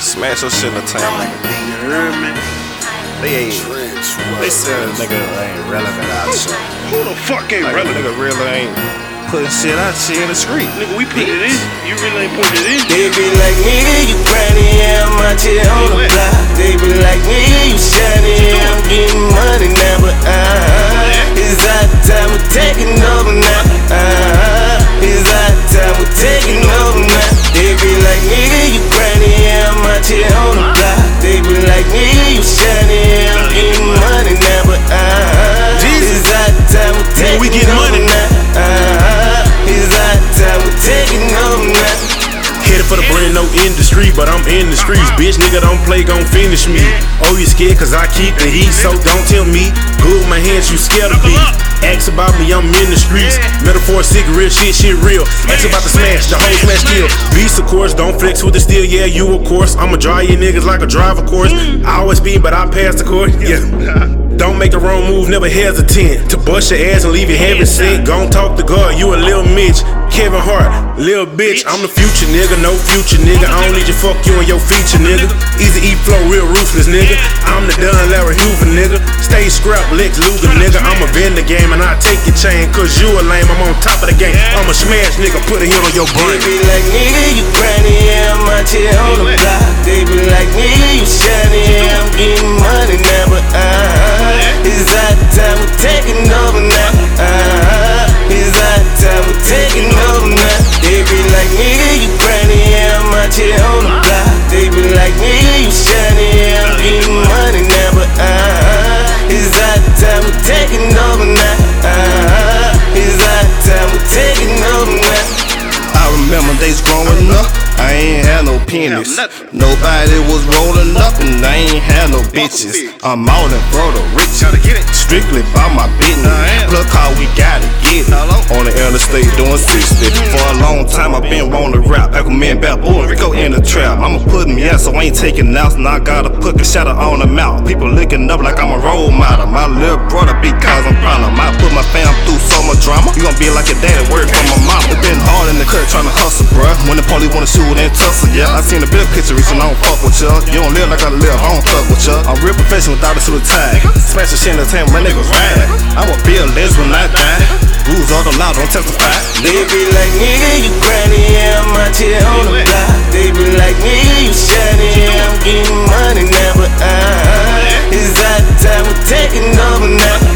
Smash your shit in the town. You heard me? They ain't. They said nigga ain't relevant out shit. Who the fuck ain't Like relevant? nigga really ain't putting shit out shit in the street. Nigga, we put it in. You really ain't put it in. They be like, nigga, you grinding, yeah, I'm out here on the block. They be like, industry, but I'm in the streets. Bitch, nigga, don't play, gon' finish me. Oh, you scared cause I keep the heat, so don't tell me. Good my hands, you scared of me. Ask about me, I'm in the streets. Metaphor, real shit, shit real. Ask about the smash, the whole smash deal. Beast, of course, don't flex with the steel, yeah, you, of course. I'ma draw you niggas like a driver course. I always speed, but I pass the course, yeah. Don't make the wrong move, never hesitant. To bust your ass and leave you heaven sent. Gon' talk to God, you a little Mitch. Kevin Hart, little bitch. I'm the future nigga, no future nigga. I don't need you, fuck you and your feature nigga. Easy E flow, real ruthless nigga. I'm the Dunn Larry Hoover nigga. Stay scrap, Lex Luger nigga. I'm a bend the game and I take your chain. Cause you a lame, I'm on top of the game. I'm a smash nigga, put a hit on your brain. They be like, nigga, you grinding, yeah, I'm out here on the block. They be like, taking over now. Uh, it's our time, we're taking over now. I remember days growing up, I ain't had no pennies. nothing. Nobody was rolling up and I ain't had no bitches. I'm out in front of rich. Gotta get it. Strictly by my business. I am. Plug car, we gotta get it. On the interstate doing 60. For a long time, I've been on the rap. Back with me and Bad Boy, Rico in the trap. I'ma put me out, so I ain't taking outs. Now I gotta put a shadow on the mouth. People looking up like I'm a role model. Only wanna shoot and tussle, yeah. I seen the big picture reason I don't fuck with ya. You don't live like I live, I don't fuck with ya. I'm real professional without a suit tag. Smash the shit in the tank, my niggas ride. I will be a legend like that. Rules all the law, don't testify. They be like, nigga, you granny, yeah, I'm out here on the block. They be like, nigga, you shiny, I'm getting money now, but I. It's that time, we're taking over now.